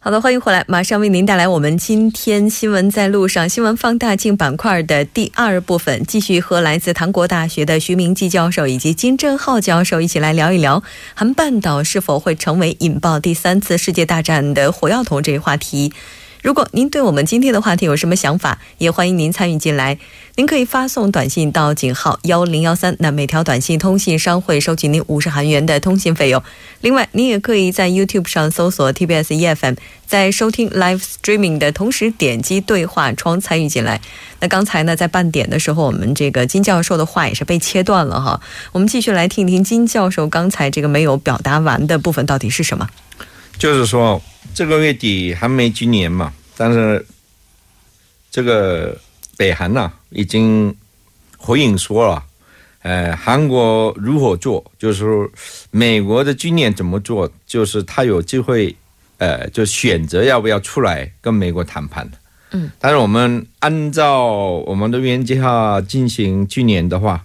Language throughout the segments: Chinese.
好的，欢迎回来，马上为您带来我们今天新闻在路上新闻放大镜板块的第二部分，继续和来自韩国大学的徐明基教授以及金正浩教授一起来聊一聊韩半岛是否会成为引爆第三次世界大战的火药桶这一话题。如果您对我们今天的话题有什么想法，也欢迎您参与进来。您可以发送短信到井号幺零幺三，那每条短信通信商会收取您五十韩元的通信费用。另外，您也可以在 YouTube 上搜索 TBS EFM，在收听 Live Streaming 的同时点击对话窗参与进来。那刚才呢，在半点的时候，我们这个金教授的话也是被切断了哈。我们继续来听一听金教授刚才这个没有表达完的部分到底是什么？就是说。这个月底还没今年嘛，但是这个北韩呐已经回应说了，呃，韩国如何做，就是美国的军演怎么做，就是他有机会，呃，就选择要不要出来跟美国谈判。嗯，但是我们按照我们的原计划进行军演的话，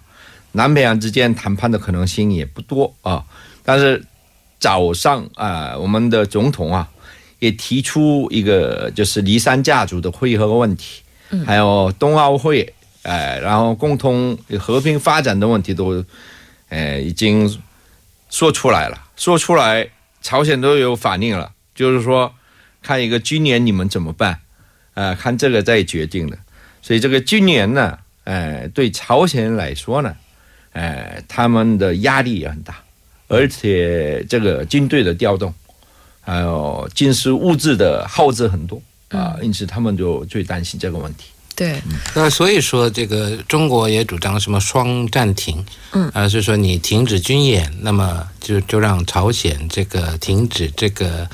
南北韩之间谈判的可能性也不多啊。但是早上啊，我们的总统啊。也提出一个就是离山家族的会合问题，还有冬奥会，哎，然后共同和平发展的问题都，哎，已经说出来了。说出来，朝鲜都有反应了，就是说，看一个今年你们怎么办？啊，看这个再决定的。所以这个今年呢，哎，对朝鲜人来说呢，哎，他们的压力也很大，而且这个军队的调动。还有军事物质的耗资很多啊，因此他们就最担心这个问题。对，那所以说这个中国也主张什么双暂停，嗯，啊，是说你停止军演，那么就就让朝鲜这个停止这个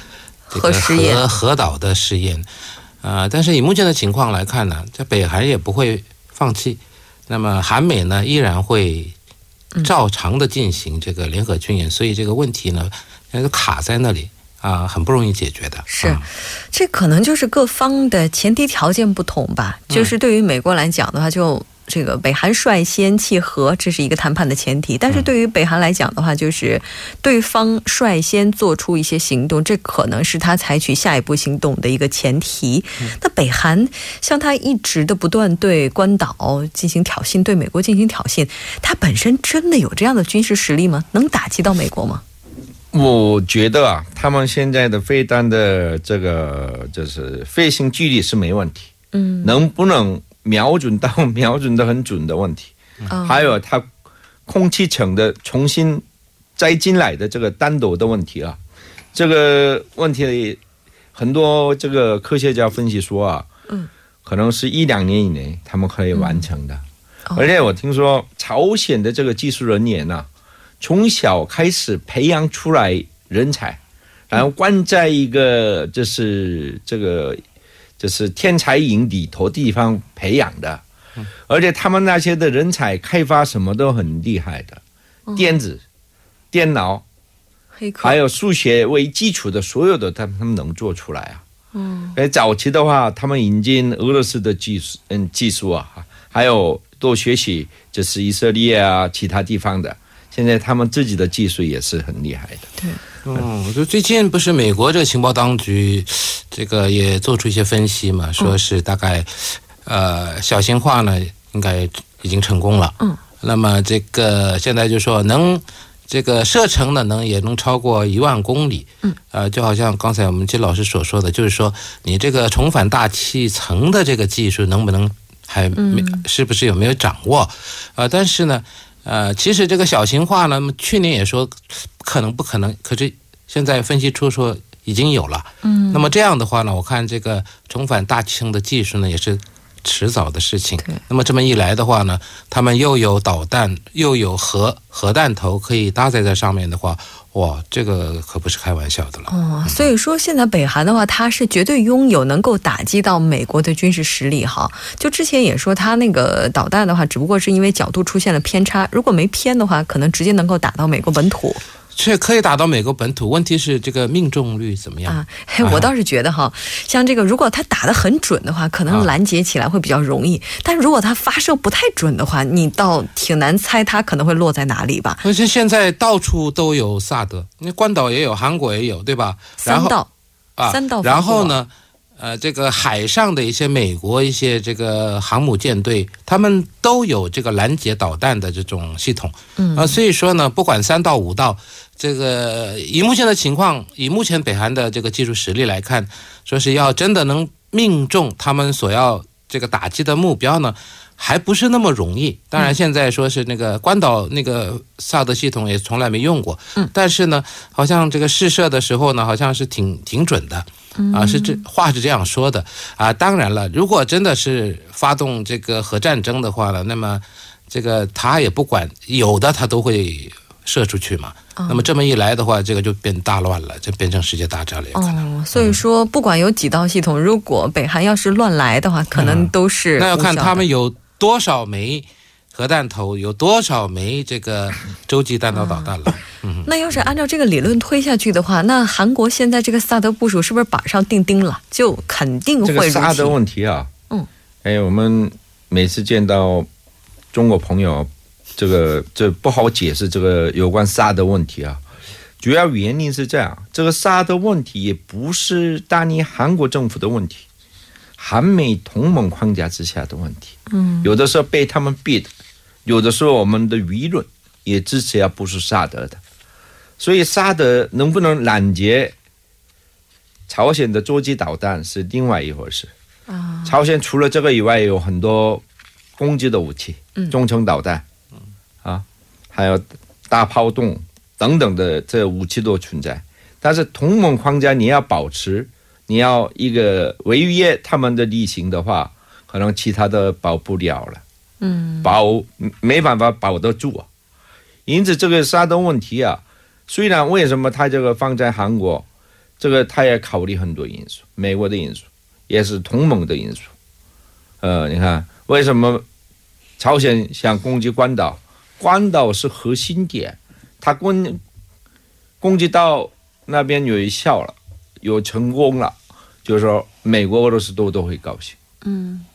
核试验、核核导的试验，啊，但是以目前的情况来看呢，在北韩也不会放弃，那么韩美呢依然会照常的进行这个联合军演，所以这个问题呢，那个卡在那里。啊，很不容易解决的。是，这可能就是各方的前提条件不同吧。就是对于美国来讲的话，就这个北韩率先契合，这是一个谈判的前提。但是对于北韩来讲的话，就是对方率先做出一些行动，这可能是他采取下一步行动的一个前提。那北韩像他一直的不断对关岛进行挑衅，对美国进行挑衅，他本身真的有这样的军事实力吗？能打击到美国吗？我觉得啊，他们现在的飞弹的这个就是飞行距离是没问题，嗯，能不能瞄准到瞄准的很准的问题，还有它空气层的重新摘进来的这个单独的问题啊，这个问题很多这个科学家分析说啊，嗯，可能是一两年以内他们可以完成的，而且我听说朝鲜的这个技术人员呢。从小开始培养出来人才，然后关在一个就是这个就是天才营里头地方培养的，而且他们那些的人才开发什么都很厉害的，电子、电脑、还有数学为基础的所有的，他们他们能做出来啊。嗯，哎，早期的话，他们引进俄罗斯的技术，嗯，技术啊，还有多学习就是以色列啊，其他地方的。现在他们自己的技术也是很厉害的。对，嗯，就最近不是美国这个情报当局，这个也做出一些分析嘛，说是大概，呃，小型化呢应该已经成功了。嗯。那么这个现在就说能这个射程呢能也能超过一万公里。嗯。呃，就好像刚才我们金老师所说的，就是说你这个重返大气层的这个技术能不能还没是不是有没有掌握？呃，但是呢。呃，其实这个小型化呢，去年也说可能不可能，可是现在分析出说已经有了。嗯，那么这样的话呢，我看这个重返大气层的技术呢，也是迟早的事情对。那么这么一来的话呢，他们又有导弹，又有核核弹头可以搭载在上面的话，哇，这个可不是开玩笑的了。哦，所以说现在北韩的话，它是绝对拥有能够打击到美国的军事实力哈。就之前也说，它那个导弹的话，只不过是因为角度出现了偏差，如果没偏的话，可能直接能够打到美国本土这可以打到美国本土，问题是这个命中率怎么样？啊。嘿，我倒是觉得哈，像这个如果它打得很准的话，可能啊拦截起来会比较容易；但如果它发射不太准的话，你倒挺难猜它可能会落在哪里吧。而且现在到处都有萨德，那关岛也有，韩国也有，对吧？三道啊，三道然后呢，呃，这个海上的一些美国一些这个航母舰队，他们都有这个拦截导弹的这种系统。嗯啊，所以说呢，不管三道五道，这个以目前的情况，以目前北韩的这个技术实力来看，说是要真的能命中他们所要这个打击的目标呢。还不是那么容易。当然，现在说是那个关岛那个萨德系统也从来没用过，嗯，但是呢，好像这个试射的时候呢，好像是挺挺准的，啊，是这话是这样说的啊。当然了，如果真的是发动这个核战争的话呢，那么这个他也不管，有的他都会射出去嘛。那么这么一来的话，这个就变大乱了，就变成世界大战了。哦，所以说不管有几道系统，如果北韩要是乱来的话，可能都是、那要看他们。有多少枚核弹头，有多少枚这个洲际弹道导弹了。那要是按照这个理论推下去的话，那韩国现在这个萨德部署是不是板上钉钉了？就肯定会入侵个萨德问题啊，嗯，哎，我们每次见到中国朋友，这个这不好解释这个有关沙的问题啊。主要原因是这样，这个沙的问题也不是当年韩国政府的问题，韩美同盟框架之下的问题。嗯，有的时候被他们逼的，有的时候我们的舆论也支持要部署萨德的，所以萨德能不能拦截朝鲜的洲际导弹是另外一回事。啊，朝鲜除了这个以外，有很多攻击的武器，嗯中程导弹，啊，还有大炮洞等等的这武器都存在。但是同盟框架你要保持，你要一个违约他们的例行的话，可能其他的保不了了。嗯，保没办法保得住啊。因此，这个沙东问题啊，虽然为什么他这个放在韩国，这个他也考虑很多因素，美国的因素，也是同盟的因素。呃，你看为什么朝鲜想攻击关岛？关岛是核心点，他攻攻击到那边有效了，有成功了，就是说美国、俄罗斯都都会高兴。嗯，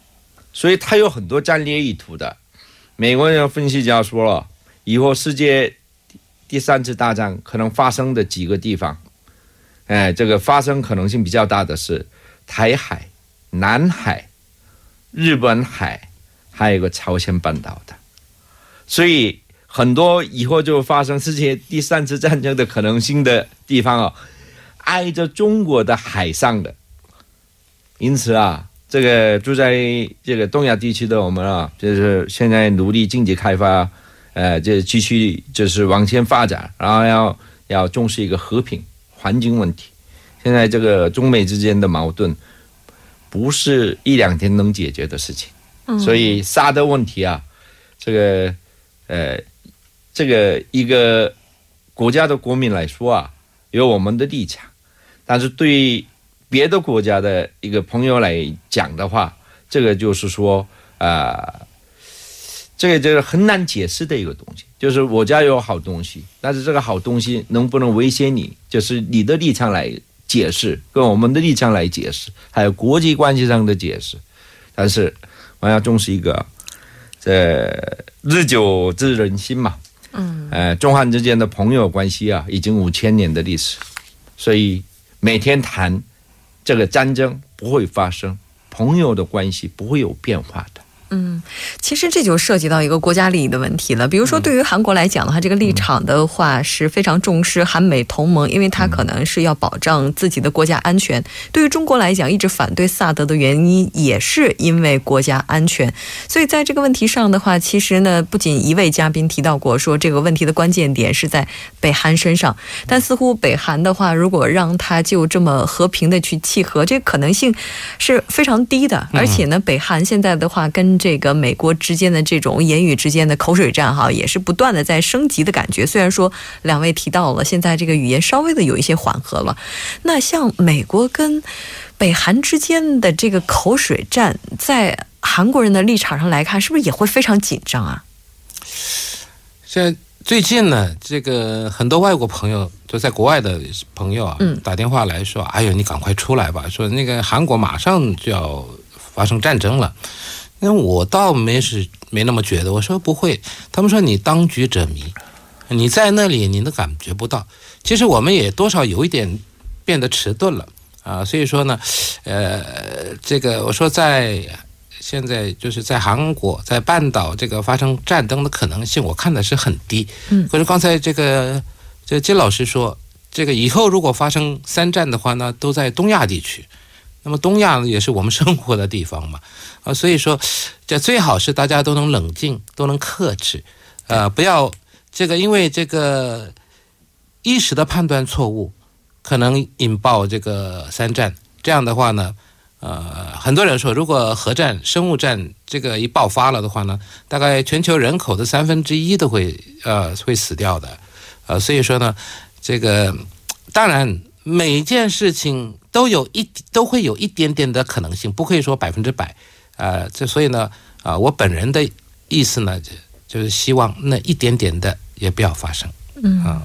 所以它有很多战略意图的。美国人分析家说了，以后世界第三次大战可能发生的几个地方，哎，这个发生可能性比较大的是台海、南海、日本海，还有一个朝鲜半岛的。所以很多以后就发生世界第三次战争的可能性的地方啊，挨着中国的海上的。因此啊，这个住在这个东亚地区的我们啊，就是现在努力经济开发，呃，就继续就是往前发展，然后要要重视一个和平环境问题。现在这个中美之间的矛盾，不是一两天能解决的事情，所以沙的问题啊，这个呃，这个一个国家的国民来说啊，有我们的立场，但是对别的国家的一个朋友来讲的话，这个就是说啊、呃这个就是很难解释的一个东西。就是我家有好东西，但是这个好东西能不能威胁你，就是你的立场来解释，跟我们的立场来解释，还有国际关系上的解释。但是我要重视一个，这日久知人心嘛。嗯，呃，中汉之间的朋友关系啊，已经五千年的历史，所以每天谈这个战争不会发生，朋友的关系不会有变化的。嗯，其实这就涉及到一个国家利益的问题了。比如说，对于韩国来讲的话，这个立场的话是非常重视韩美同盟，因为它可能是要保障自己的国家安全。对于中国来讲，一直反对萨德的原因也是因为国家安全。所以在这个问题上的话，其实呢，不仅一位嘉宾提到过说这个问题的关键点是在北韩身上，但似乎北韩的话，如果让他就这么和平的去契合，这可能性是非常低的。而且呢，北韩现在的话跟这个美国之间的这种言语之间的口水战，哈，也是不断的在升级的感觉。虽然说两位提到了，现在这个语言稍微的有一些缓和了。那像美国跟北韩之间的这个口水战，在韩国人的立场上来看，是不是也会非常紧张啊？现在最近呢，这个很多外国朋友就在国外的朋友啊，打电话来说：“哎呦，你赶快出来吧！说那个韩国马上就要发生战争了。”那我倒没是没那么觉得，我说不会。他们说你当局者迷，你在那里你都感觉不到。其实我们也多少有一点变得迟钝了啊。所以说呢，呃，这个我说在现在就是在韩国在半岛这个发生战争的可能性，我看的是很低。嗯。可是刚才这个这金老师说，这个以后如果发生三战的话呢，都在东亚地区。那么东亚也是我们生活的地方嘛，啊，所以说，这最好是大家都能冷静，都能克制，呃，不要这个因为这个一时的判断错误，可能引爆这个三战。这样的话呢，呃，很多人说，如果核战、生物战这个一爆发了的话呢，大概全球人口的三分之一都会呃会死掉的，呃，所以说呢，这个当然。每件事情都有一都会有一点点的可能性，不可以说百分之百，呃，这所以呢，啊，我本人的意思呢，就就是希望那一点点的也不要发生。嗯，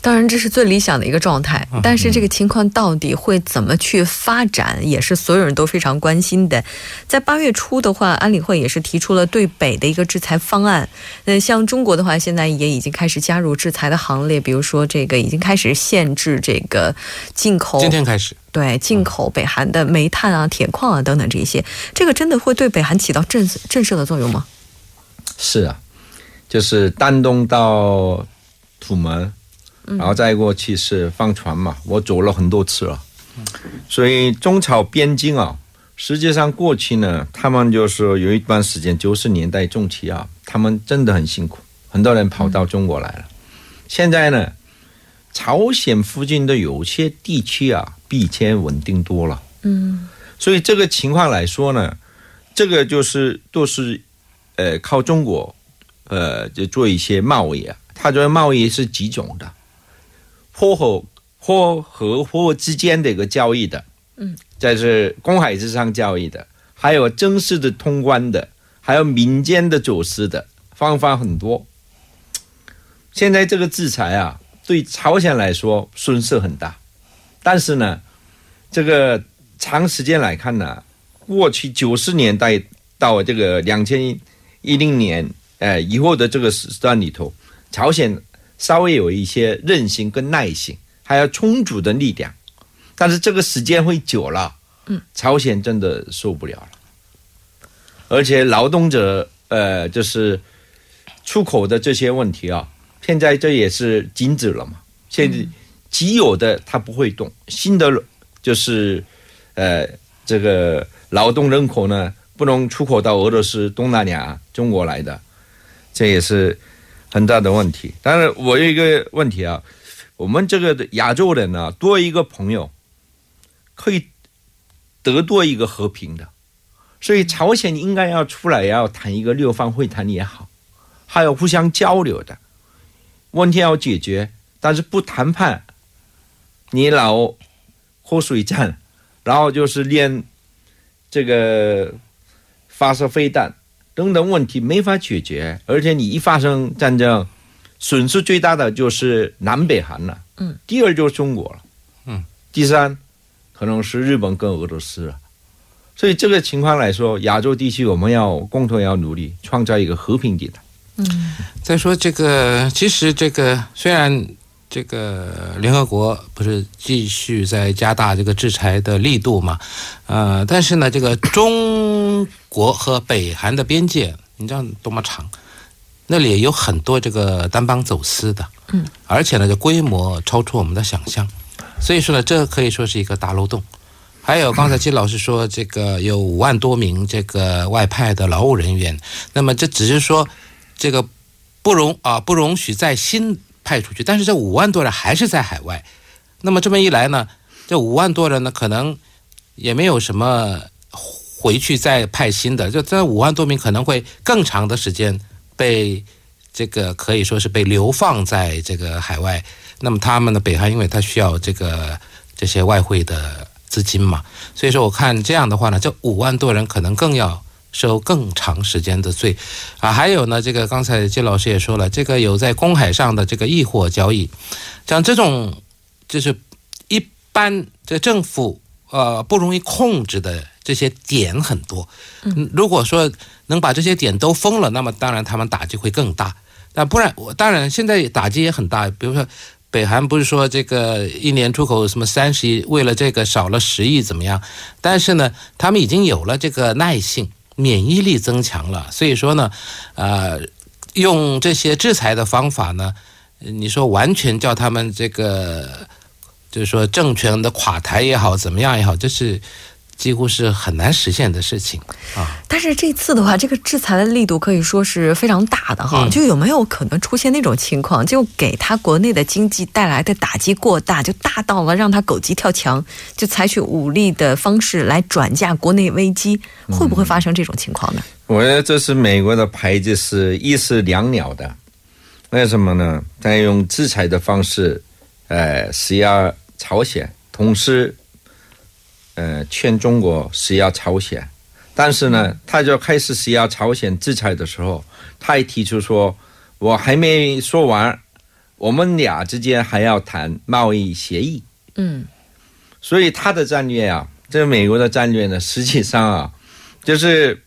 当然这是最理想的一个状态，但是这个情况到底会怎么去发展，也是所有人都非常关心的。在八月初的话，安理会也是提出了对北的一个制裁方案。那像中国的话，现在也已经开始加入制裁的行列，比如说这个已经开始限制这个进口，今天开始对进口北韩的煤炭啊、铁矿啊等等这些，这个真的会对北韩起到震震慑的作用吗？是啊，就是丹东到。土门，然后再过去是放船嘛。我走了很多次了，所以中朝边境啊，实际上过去呢，他们就是有一段时间九十年代中期啊，他们真的很辛苦，很多人跑到中国来了。现在呢，朝鲜附近的有些地区啊，比以前稳定多了。嗯，所以这个情况来说呢，这个就是都是呃靠中国呃就做一些贸易啊。它这个贸易是几种的，货和货和货之间的一个交易的，嗯，这是公海之上交易的，还有正式的通关的，还有民间的走私的方法很多。现在这个制裁啊，对朝鲜来说损失很大，但是呢，这个长时间来看呢，过去九十年代到这个两千一零年，呃以后的这个时段里头。朝鲜稍微有一些韧性跟耐性，还有充足的力量，但是这个时间会久了，嗯，朝鲜真的受不了了。而且劳动者，呃，就是出口的这些问题啊，现在这也是禁止了嘛。现在既有的它不会动，新的就是，呃，这个劳动人口呢不能出口到俄罗斯、东南亚、中国来的，这也是。很大的问题，但是我有一个问题啊，我们这个亚洲人呢，多一个朋友，可以得多一个和平的，所以朝鲜应该要出来要谈一个六方会谈也好，还有互相交流的问题要解决，但是不谈判，你老喝水战，然后就是练这个发射飞弹。等等问题没法解决，而且你一发生战争，损失最大的就是南北韩了。嗯，第二就是中国了。嗯，第三可能是日本跟俄罗斯了。所以这个情况来说，亚洲地区我们要共同要努力创造一个和平地带。嗯，再说这个，其实这个虽然这个联合国不是继续在加大这个制裁的力度嘛？呃，但是呢，这个中国和北韩的边界，你知道多么长？那里有很多这个单帮走私的，嗯，而且呢，这规模超出我们的想象，所以说呢，这可以说是一个大漏洞。还有刚才金老师说，这个有五万多名这个外派的劳务人员，那么这只是说这个不容啊不容许在新派出去，但是这五万多人还是在海外，那么这么一来呢，这五万多人呢可能也没有什么回去再派新的，就这五万多名可能会更长的时间被这个可以说是被流放在这个海外。那么他们的北韩，因为他需要这个这些外汇的资金嘛，所以说我看这样的话呢，这五万多人可能更要受更长时间的罪啊。还有呢，这个刚才金老师也说了，这个有在公海上的这个易货交易，像这种就是一般这政府呃不容易控制的这些点很多。嗯，如果说能把这些点都封了，那么当然他们打击会更大。那不然，我当然现在打击也很大，比如说。北韩不是说这个一年出口什么三十亿，为了这个少了十亿怎么样？但是呢，他们已经有了这个耐性，免疫力增强了。所以说呢，呃，用这些制裁的方法呢，你说完全叫他们这个，就是说政权的垮台也好，怎么样也好，这是。几乎是很难实现的事情啊！但是这次的话，这个制裁的力度可以说是非常大的哈。就有没有可能出现那种情况，就给他国内的经济带来的打击过大，就大到了让他狗急跳墙，就采取武力的方式来转嫁国内危机？会不会发生这种情况呢？我觉得这是美国的牌子是一石两鸟的。为什么呢？他用制裁的方式，呃，施压朝鲜，同时。呃，劝中国施压朝鲜，但是呢，他就开始施压朝鲜制裁的时候，他也提出说，我还没说完，我们俩之间还要谈贸易协议。嗯，所以他的战略啊，这个美国的战略呢，实际上啊，就是，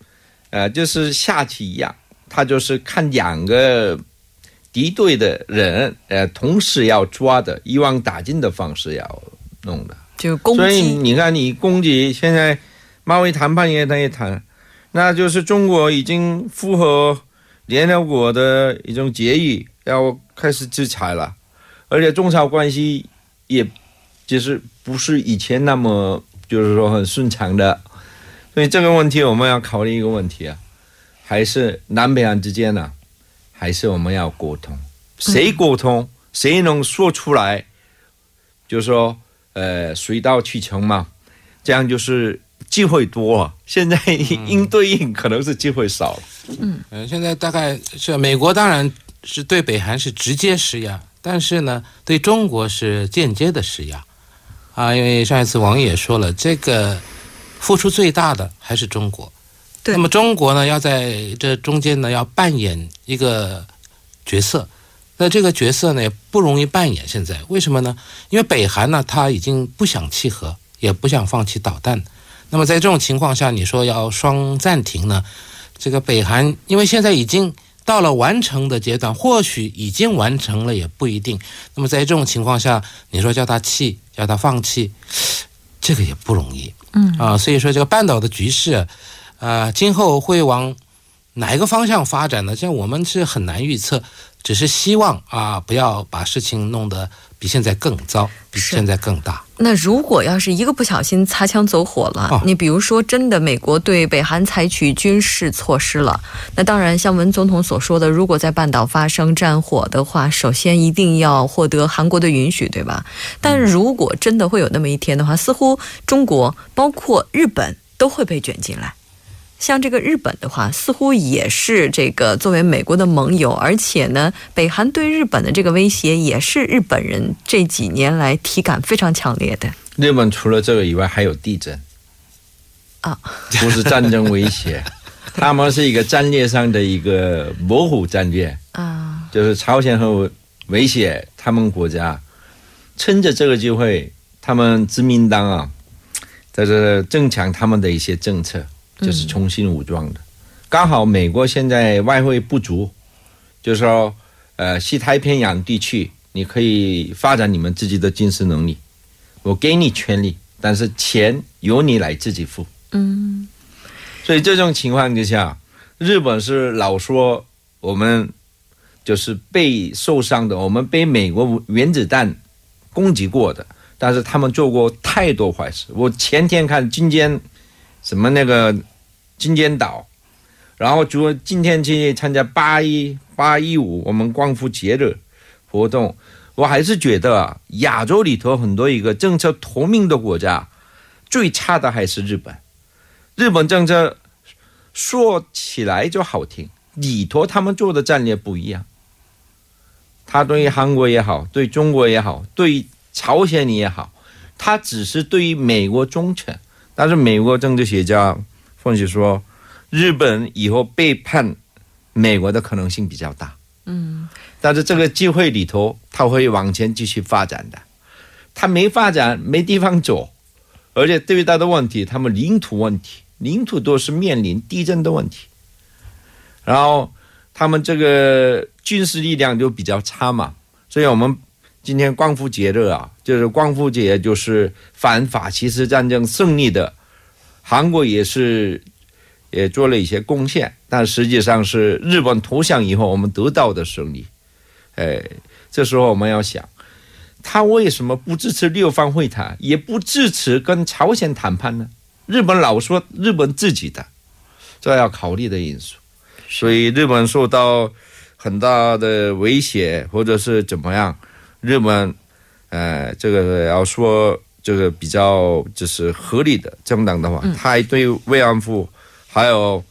呃，就是下棋一样，他就是看两个敌对的人，呃，同时要抓的一网打尽的方式要弄的。就攻击，所以你看，你攻击现在贸易谈判也在谈，那就是中国已经符合联合国的一种决议，要开始制裁了，而且中朝关系也就是不是以前那么就是说很顺畅的，所以这个问题我们要考虑一个问题啊，还是南北韩之间呢，还是我们要沟通，谁沟通，谁能说出来，就是说。呃，水到渠成嘛，这样就是机会多。现在应对应可能是机会少了。嗯，呃，现在大概是美国，当然是对北韩是直接施压，但是呢，对中国是间接的施压。啊，因为上一次王也说了，这个付出最大的还是中国。对。那么中国呢，要在这中间呢，要扮演一个角色。那这个角色呢也不容易扮演。现在为什么呢？因为北韩呢他已经不想契合，也不想放弃导弹。那么在这种情况下，你说要双暂停呢？这个北韩因为现在已经到了完成的阶段，或许已经完成了也不一定。那么在这种情况下，你说叫他弃，叫他放弃，这个也不容易。嗯啊，所以说这个半岛的局势，啊，今后会往哪一个方向发展呢？像我们是很难预测。只是希望啊，不要把事情弄得比现在更糟，比现在更大。那如果要是一个不小心擦枪走火了，你比如说真的美国对北韩采取军事措施了，那当然像文总统所说的，如果在半岛发生战火的话，首先一定要获得韩国的允许，对吧？但如果真的会有那么一天的话，似乎中国包括日本都会被卷进来。像这个日本的话，似乎也是这个作为美国的盟友，而且呢，北韩对日本的这个威胁也是日本人这几年来体感非常强烈的。日本除了这个以外，还有地震啊，不是战争威胁，他们是一个战略上的一个模糊战略啊，就是朝鲜和威胁他们国家，趁着这个机会，他们自民党啊，在这增强他们的一些政策。就是重新武装的，刚好美国现在外汇不足，就是说，呃，西太平洋地区你可以发展你们自己的军事能力，我给你权利，但是钱由你来自己付。嗯，所以这种情况之下，日本是老说我们就是被受伤的，我们被美国原子弹攻击过的，但是他们做过太多坏事。我前天看金间什么那个金尖岛，然后就今天去参加八一八一五我们光复节日活动。我还是觉得，亚洲里头很多一个政策同命的国家，最差的还是日本。日本政策说起来就好听，里头他们做的战略不一样。他对于韩国也好，对中国也好，对朝鲜也好，他只是对于美国忠诚。但是美国政治学家分析说，日本以后背叛美国的可能性比较大。嗯。但是这个机会里头，他会往前继续发展的。他没发展，没地方走，而且最大的问题，他们领土问题，领土都是面临地震的问题。然后他们这个军事力量就比较差嘛，所以我们今天光复节日啊，就是光复节，就是反法西斯战争胜利的。韩国也是也做了一些贡献，但实际上是日本投降以后，我们得到的胜利。哎，这时候我们要想，他为什么不支持六方会谈，也不支持跟朝鲜谈判呢？日本老说日本自己的，这要考虑的因素。所以日本受到很大的威胁，或者是怎么样？日本，呃，这个要说这个比较就是合理的正当的话，他还对慰安妇还有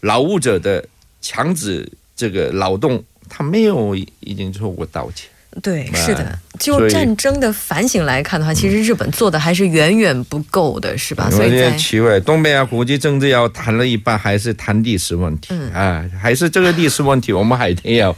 劳务者的强制这个劳动。他没有已经做过道歉，对，是的。就战争的反省来看的话，其实日本做的还是远远不够的，是吧？所以在奇怪，东北亚国际政治要谈了一半，还是谈历史问题，啊，还是这个历史问题，我们还得要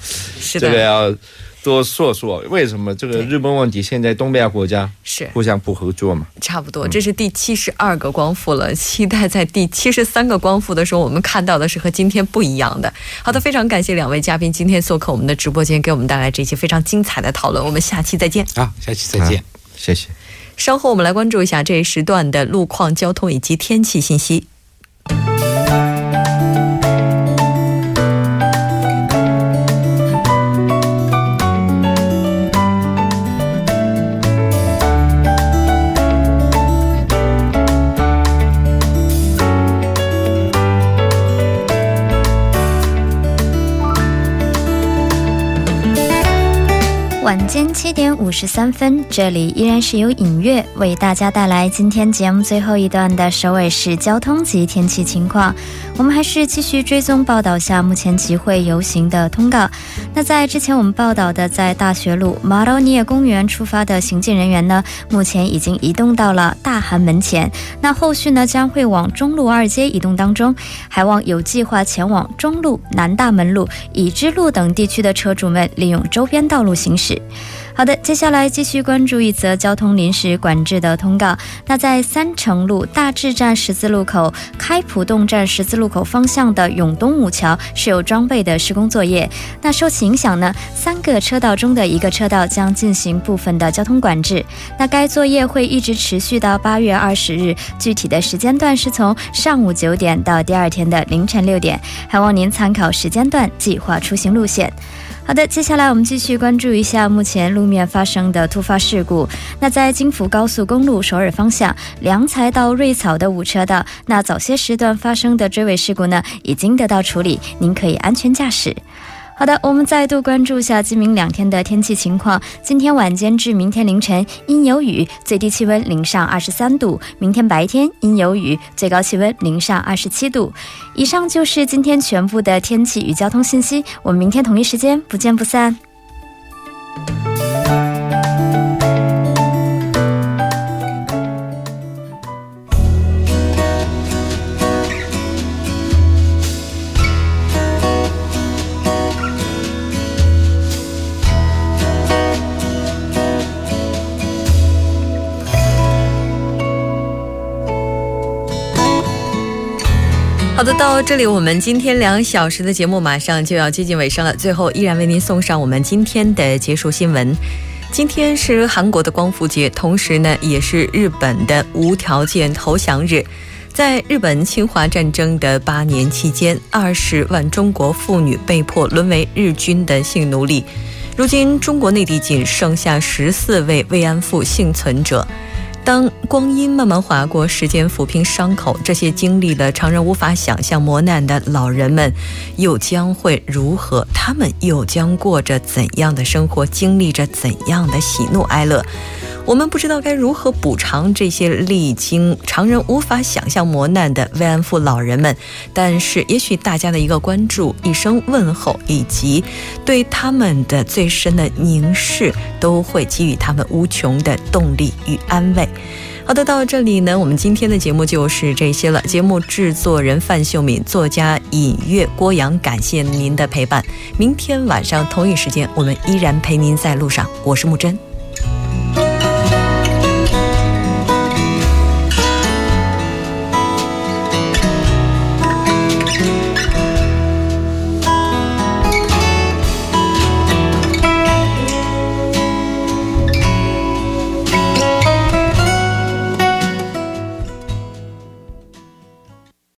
这个要。多说说为什么这个日本问题现在东北亚国家是互相不合作嘛？差不多，这是第七十二个光复了。期待在第七十三个光复的时候，我们看到的是和今天不一样的。好的，非常感谢两位嘉宾今天做客我们的直播间，给我们带来这些非常精彩的讨论。我们下期再见。好，下期再见，谢谢。稍后我们来关注一下这一时段的路况、交通以及天气信息。晚间七点五十三分，这里依然是由影月为大家带来今天节目最后一段的首尾市交通及天气情况。我们还是继续追踪报道下目前集会游行的通告。那在之前我们报道的，在大学路马罗尼亚公园出发的行进人员呢，目前已经移动到了大韩门前。那后续呢，将会往中路二街移动当中，还望有计划前往中路、南大门路、已知路等地区的车主们利用周边道路行驶。好的，接下来继续关注一则交通临时管制的通告。那在三城路大智站十字路口、开浦洞站十字路口方向的永东五桥是有装备的施工作业。那受其影响呢，三个车道中的一个车道将进行部分的交通管制。那该作业会一直持续到八月二十日，具体的时间段是从上午九点到第二天的凌晨六点。还望您参考时间段计划出行路线。好的，接下来我们继续关注一下目前路面发生的突发事故。那在京福高速公路首尔方向良才到瑞草的五车道，那早些时段发生的追尾事故呢，已经得到处理，您可以安全驾驶。好的，我们再度关注下今明两天的天气情况。今天晚间至明天凌晨阴有雨，最低气温零上二十三度；明天白天阴有雨，最高气温零上二十七度。以上就是今天全部的天气与交通信息。我们明天同一时间不见不散。好的，到这里我们今天两小时的节目马上就要接近尾声了。最后，依然为您送上我们今天的结束新闻。今天是韩国的光复节，同时呢，也是日本的无条件投降日。在日本侵华战争的八年期间，二十万中国妇女被迫沦为日军的性奴隶。如今，中国内地仅剩下十四位慰安妇幸存者。当光阴慢慢划过，时间抚平伤口，这些经历了常人无法想象磨难的老人们，又将会如何？他们又将过着怎样的生活？经历着怎样的喜怒哀乐？我们不知道该如何补偿这些历经常人无法想象磨难的慰安妇老人们，但是也许大家的一个关注、一声问候，以及对他们的最深的凝视，都会给予他们无穷的动力与安慰。好的，到这里呢，我们今天的节目就是这些了。节目制作人范秀敏，作家尹月、郭阳，感谢您的陪伴。明天晚上同一时间，我们依然陪您在路上。我是木真。